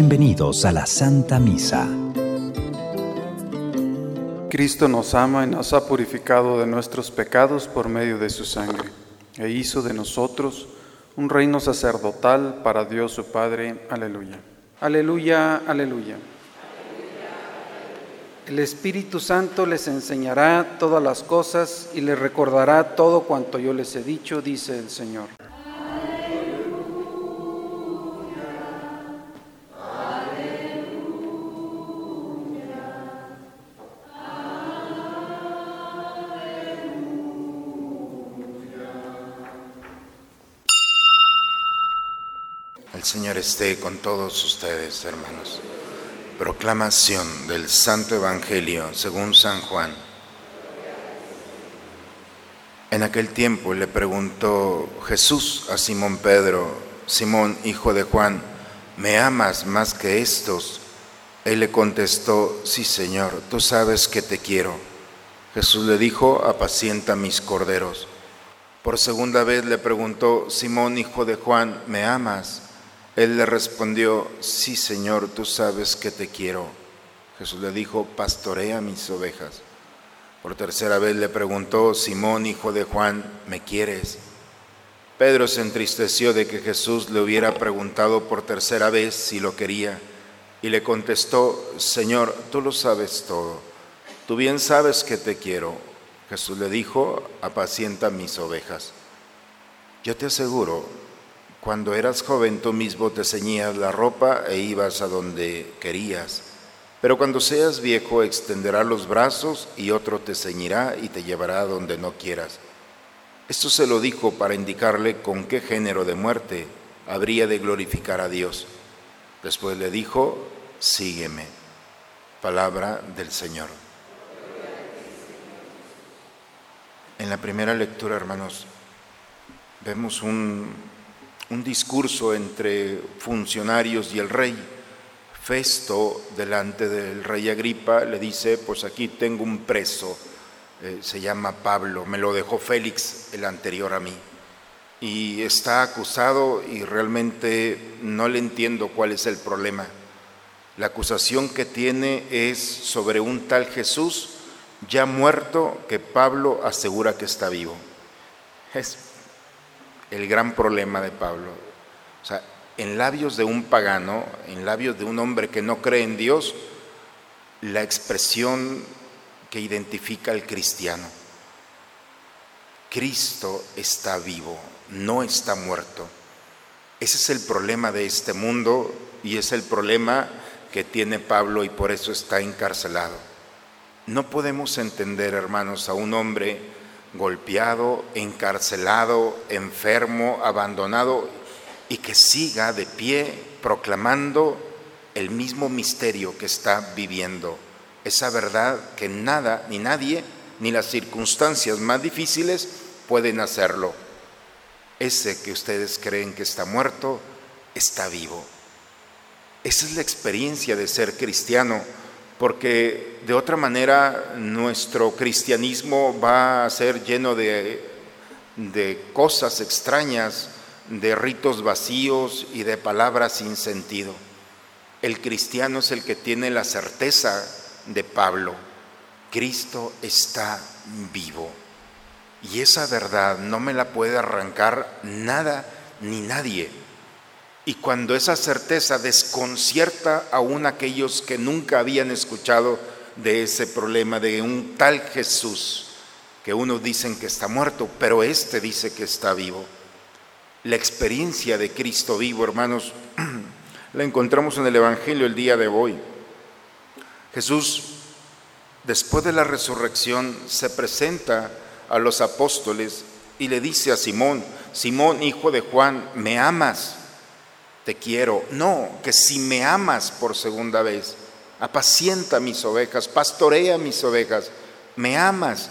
Bienvenidos a la Santa Misa. Cristo nos ama y nos ha purificado de nuestros pecados por medio de su sangre, e hizo de nosotros un reino sacerdotal para Dios su Padre. Aleluya. Aleluya, aleluya. El Espíritu Santo les enseñará todas las cosas y les recordará todo cuanto yo les he dicho, dice el Señor. El Señor esté con todos ustedes, hermanos. Proclamación del Santo Evangelio según San Juan. En aquel tiempo le preguntó Jesús a Simón Pedro, Simón, hijo de Juan, ¿me amas más que estos? Él le contestó, sí Señor, tú sabes que te quiero. Jesús le dijo, apacienta mis corderos. Por segunda vez le preguntó, Simón, hijo de Juan, ¿me amas? Él le respondió, sí Señor, tú sabes que te quiero. Jesús le dijo, pastorea mis ovejas. Por tercera vez le preguntó, Simón, hijo de Juan, ¿me quieres? Pedro se entristeció de que Jesús le hubiera preguntado por tercera vez si lo quería y le contestó, Señor, tú lo sabes todo, tú bien sabes que te quiero. Jesús le dijo, apacienta mis ovejas. Yo te aseguro, cuando eras joven tú mismo te ceñías la ropa e ibas a donde querías. Pero cuando seas viejo extenderá los brazos y otro te ceñirá y te llevará a donde no quieras. Esto se lo dijo para indicarle con qué género de muerte habría de glorificar a Dios. Después le dijo, sígueme. Palabra del Señor. En la primera lectura, hermanos, vemos un, un discurso entre funcionarios y el rey. Festo, delante del rey Agripa, le dice, pues aquí tengo un preso, eh, se llama Pablo, me lo dejó Félix, el anterior a mí, y está acusado y realmente no le entiendo cuál es el problema. La acusación que tiene es sobre un tal Jesús ya muerto que Pablo asegura que está vivo. Es el gran problema de Pablo. O sea, en labios de un pagano, en labios de un hombre que no cree en Dios, la expresión que identifica al cristiano. Cristo está vivo, no está muerto. Ese es el problema de este mundo y es el problema que tiene Pablo y por eso está encarcelado. No podemos entender, hermanos, a un hombre golpeado, encarcelado, enfermo, abandonado, y que siga de pie proclamando el mismo misterio que está viviendo, esa verdad que nada ni nadie, ni las circunstancias más difíciles pueden hacerlo. Ese que ustedes creen que está muerto, está vivo. Esa es la experiencia de ser cristiano porque de otra manera nuestro cristianismo va a ser lleno de, de cosas extrañas, de ritos vacíos y de palabras sin sentido. El cristiano es el que tiene la certeza de Pablo, Cristo está vivo. Y esa verdad no me la puede arrancar nada ni nadie. Y cuando esa certeza desconcierta aún aquellos que nunca habían escuchado de ese problema de un tal Jesús, que unos dicen que está muerto, pero este dice que está vivo. La experiencia de Cristo vivo, hermanos, la encontramos en el Evangelio el día de hoy. Jesús, después de la resurrección, se presenta a los apóstoles y le dice a Simón, Simón, hijo de Juan, ¿me amas? Te quiero. No, que si me amas por segunda vez, apacienta mis ovejas, pastorea mis ovejas, me amas,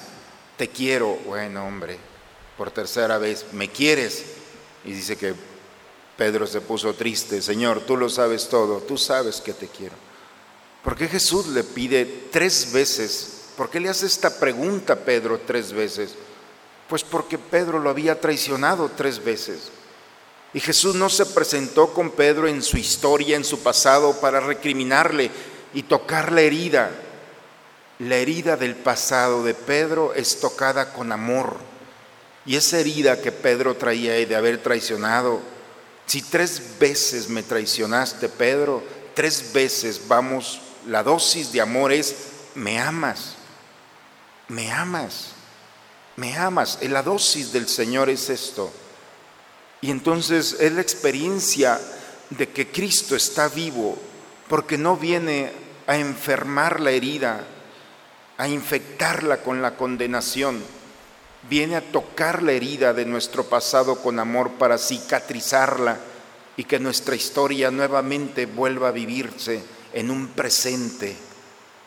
te quiero. Bueno, hombre, por tercera vez, ¿me quieres? Y dice que Pedro se puso triste, Señor, tú lo sabes todo, tú sabes que te quiero. ¿Por qué Jesús le pide tres veces? ¿Por qué le hace esta pregunta a Pedro tres veces? Pues porque Pedro lo había traicionado tres veces. Y Jesús no se presentó con Pedro en su historia, en su pasado, para recriminarle y tocar la herida. La herida del pasado de Pedro es tocada con amor. Y esa herida que Pedro traía de haber traicionado, si tres veces me traicionaste, Pedro, tres veces, vamos, la dosis de amor es, me amas, me amas, me amas. La dosis del Señor es esto. Y entonces es la experiencia de que Cristo está vivo, porque no viene a enfermar la herida, a infectarla con la condenación, viene a tocar la herida de nuestro pasado con amor para cicatrizarla y que nuestra historia nuevamente vuelva a vivirse en un presente,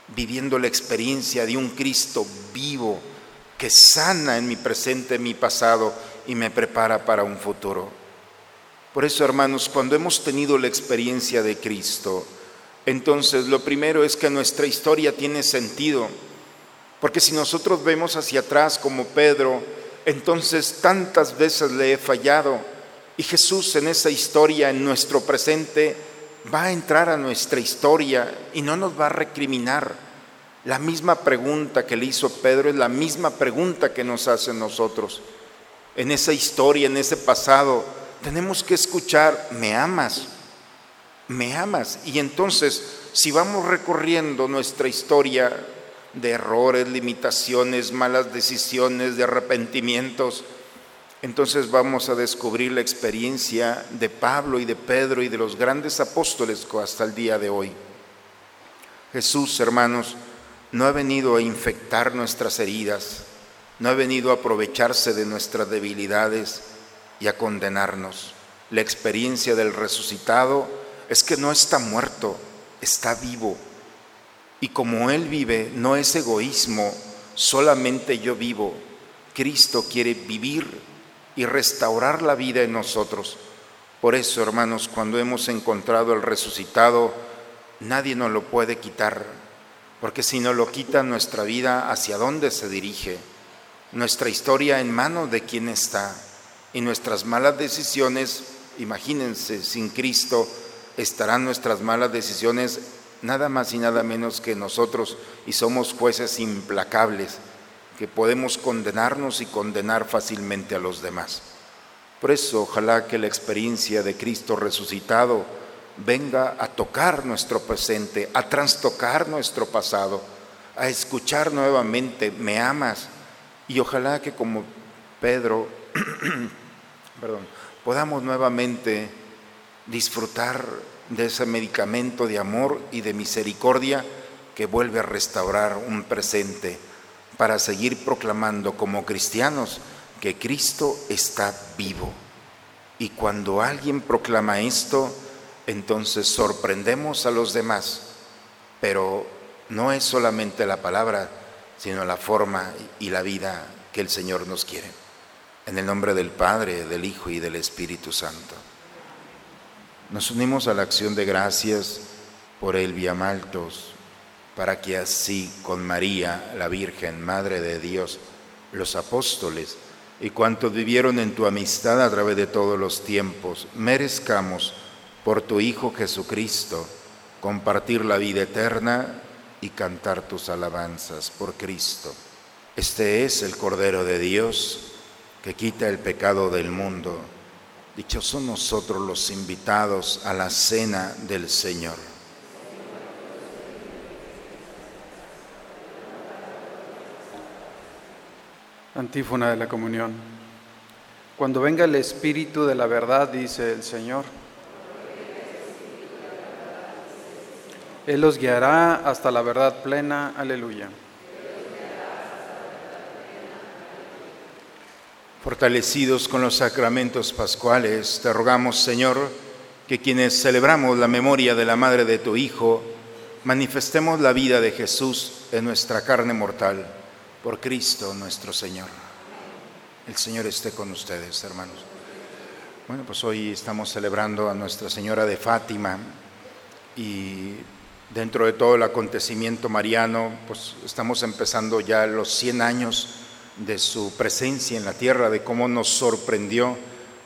viviendo la experiencia de un Cristo vivo que sana en mi presente, en mi pasado y me prepara para un futuro. Por eso, hermanos, cuando hemos tenido la experiencia de Cristo, entonces lo primero es que nuestra historia tiene sentido, porque si nosotros vemos hacia atrás como Pedro, entonces tantas veces le he fallado y Jesús en esa historia, en nuestro presente, va a entrar a nuestra historia y no nos va a recriminar. La misma pregunta que le hizo Pedro es la misma pregunta que nos hace nosotros en esa historia, en ese pasado, tenemos que escuchar, me amas, me amas. Y entonces, si vamos recorriendo nuestra historia de errores, limitaciones, malas decisiones, de arrepentimientos, entonces vamos a descubrir la experiencia de Pablo y de Pedro y de los grandes apóstoles hasta el día de hoy. Jesús, hermanos, no ha venido a infectar nuestras heridas, no ha venido a aprovecharse de nuestras debilidades y a condenarnos. La experiencia del resucitado es que no está muerto, está vivo. Y como Él vive, no es egoísmo, solamente yo vivo. Cristo quiere vivir y restaurar la vida en nosotros. Por eso, hermanos, cuando hemos encontrado el resucitado, nadie nos lo puede quitar, porque si no lo quita nuestra vida, ¿hacia dónde se dirige? Nuestra historia en manos de quien está y nuestras malas decisiones, imagínense, sin Cristo estarán nuestras malas decisiones nada más y nada menos que nosotros y somos jueces implacables que podemos condenarnos y condenar fácilmente a los demás. Por eso, ojalá que la experiencia de Cristo resucitado venga a tocar nuestro presente, a trastocar nuestro pasado, a escuchar nuevamente, me amas, y ojalá que como Pedro, perdón, podamos nuevamente disfrutar de ese medicamento de amor y de misericordia que vuelve a restaurar un presente para seguir proclamando como cristianos que Cristo está vivo. Y cuando alguien proclama esto, entonces sorprendemos a los demás, pero no es solamente la palabra, sino la forma y la vida que el Señor nos quiere. En el nombre del Padre, del Hijo y del Espíritu Santo. Nos unimos a la acción de gracias por el Viamaltos, para que así con María, la Virgen, Madre de Dios, los apóstoles y cuantos vivieron en tu amistad a través de todos los tiempos, merezcamos por tu Hijo Jesucristo compartir la vida eterna y cantar tus alabanzas por Cristo. Este es el Cordero de Dios que quita el pecado del mundo. Dichosos nosotros los invitados a la cena del Señor. Antífona de la comunión. Cuando venga el Espíritu de la verdad, dice el Señor, Él los guiará hasta la verdad plena. Aleluya. Fortalecidos con los sacramentos pascuales, te rogamos, Señor, que quienes celebramos la memoria de la Madre de tu Hijo, manifestemos la vida de Jesús en nuestra carne mortal, por Cristo nuestro Señor. El Señor esté con ustedes, hermanos. Bueno, pues hoy estamos celebrando a Nuestra Señora de Fátima y Dentro de todo el acontecimiento mariano, pues estamos empezando ya los 100 años de su presencia en la tierra, de cómo nos sorprendió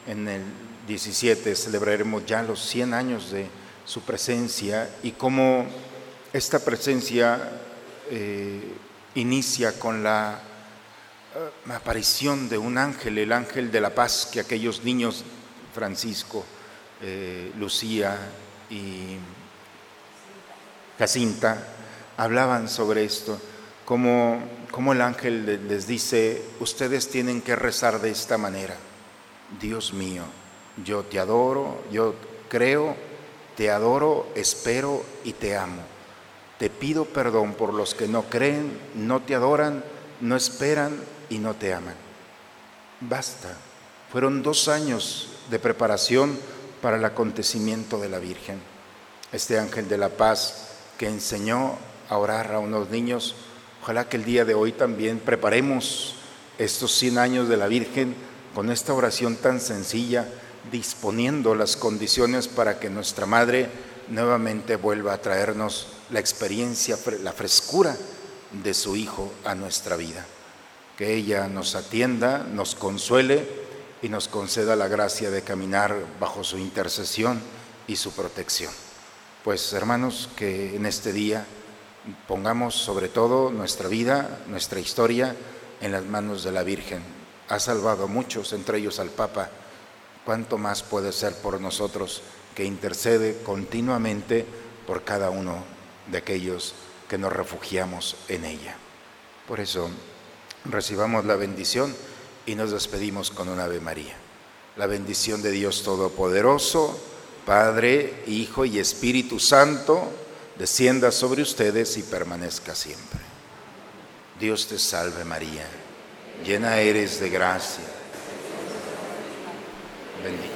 en el 17 celebraremos ya los 100 años de su presencia y cómo esta presencia eh, inicia con la uh, aparición de un ángel, el ángel de la paz que aquellos niños, Francisco, eh, Lucía y Jacinta, hablaban sobre esto, como, como el ángel les dice, ustedes tienen que rezar de esta manera, Dios mío, yo te adoro, yo creo, te adoro, espero y te amo. Te pido perdón por los que no creen, no te adoran, no esperan y no te aman. Basta. Fueron dos años de preparación para el acontecimiento de la Virgen. Este ángel de la paz que enseñó a orar a unos niños, ojalá que el día de hoy también preparemos estos 100 años de la Virgen con esta oración tan sencilla, disponiendo las condiciones para que nuestra Madre nuevamente vuelva a traernos la experiencia, la frescura de su Hijo a nuestra vida. Que ella nos atienda, nos consuele y nos conceda la gracia de caminar bajo su intercesión y su protección. Pues hermanos, que en este día pongamos sobre todo nuestra vida, nuestra historia en las manos de la Virgen. Ha salvado a muchos, entre ellos al Papa. ¿Cuánto más puede ser por nosotros que intercede continuamente por cada uno de aquellos que nos refugiamos en ella? Por eso, recibamos la bendición y nos despedimos con un Ave María. La bendición de Dios Todopoderoso, Padre, Hijo y Espíritu Santo, descienda sobre ustedes y permanezca siempre. Dios te salve María, llena eres de gracia. Bendita